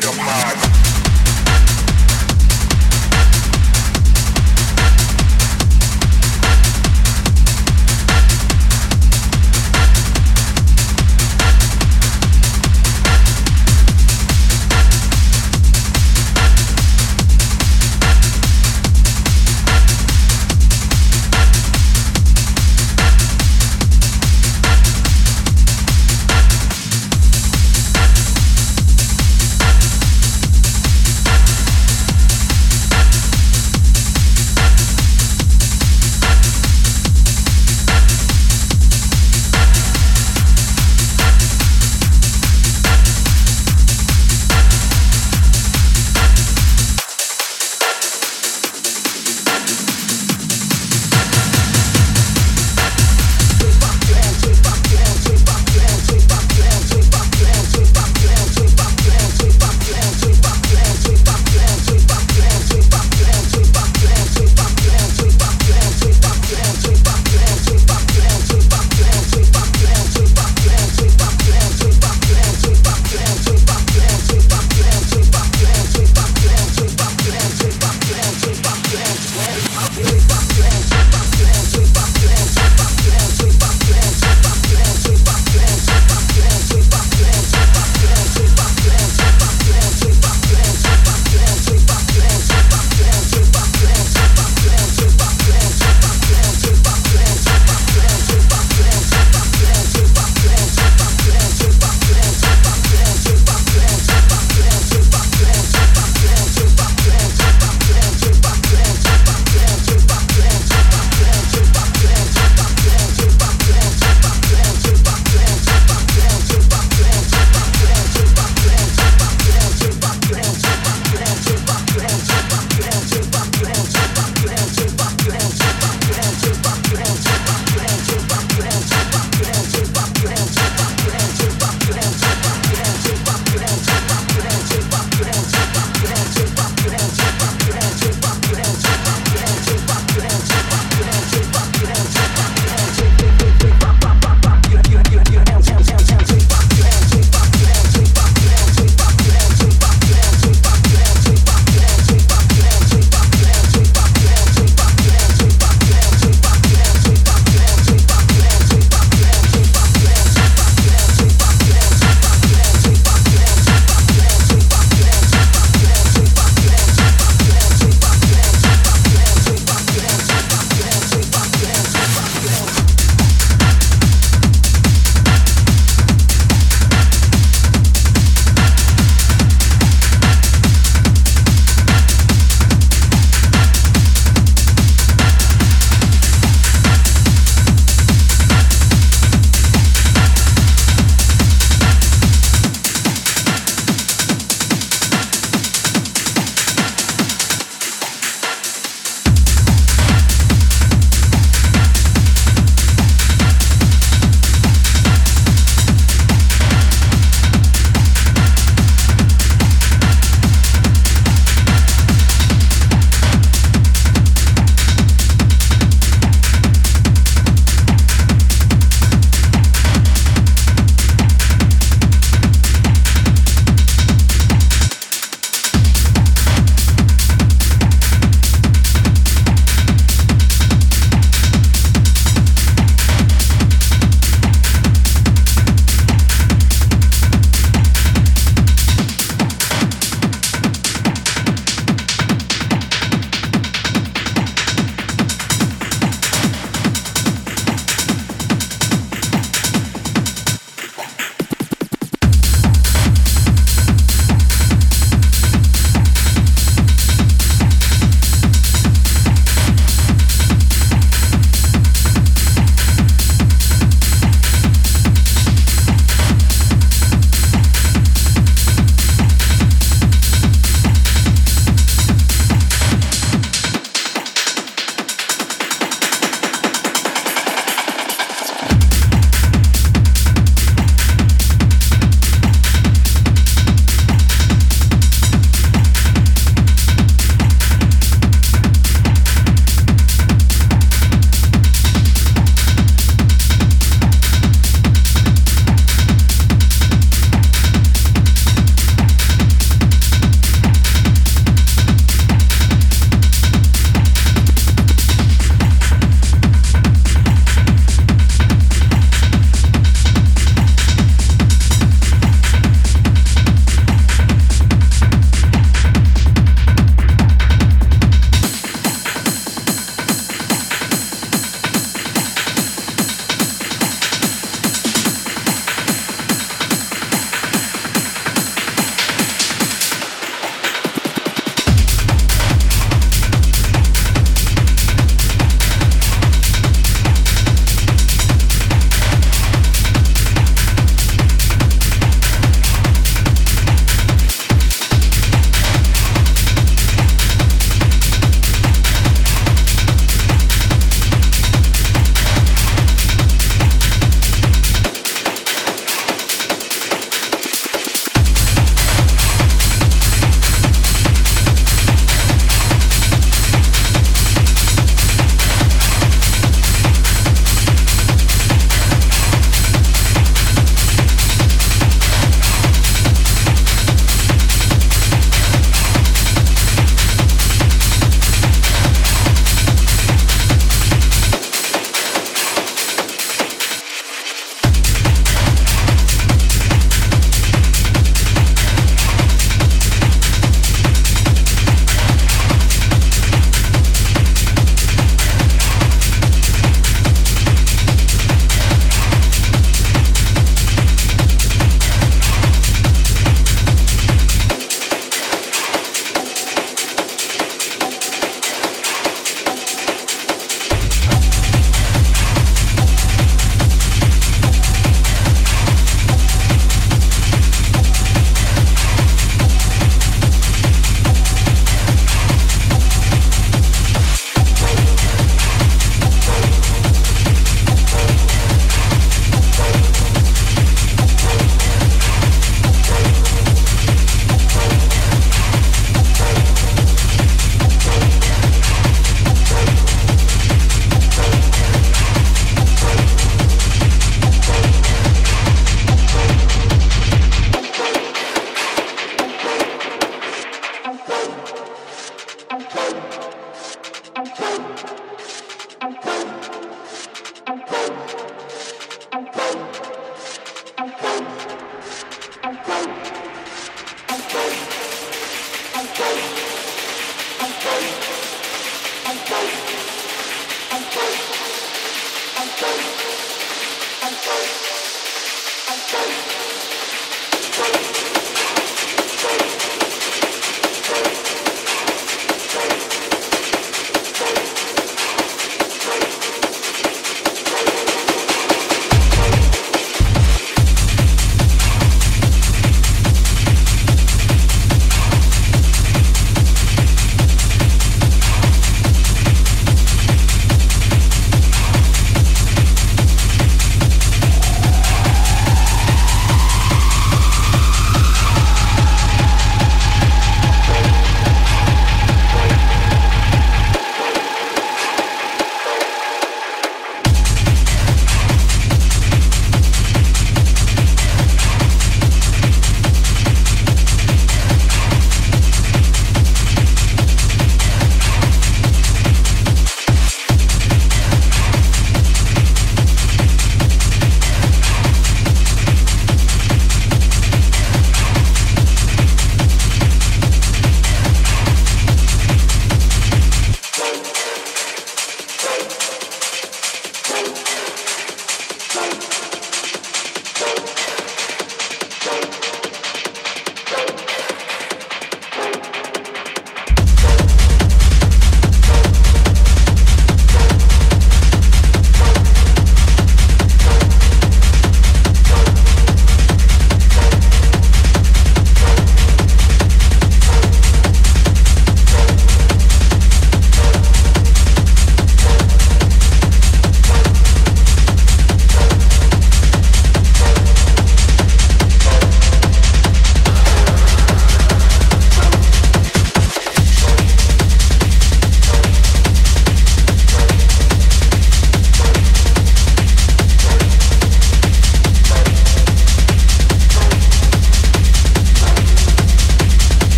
bit of my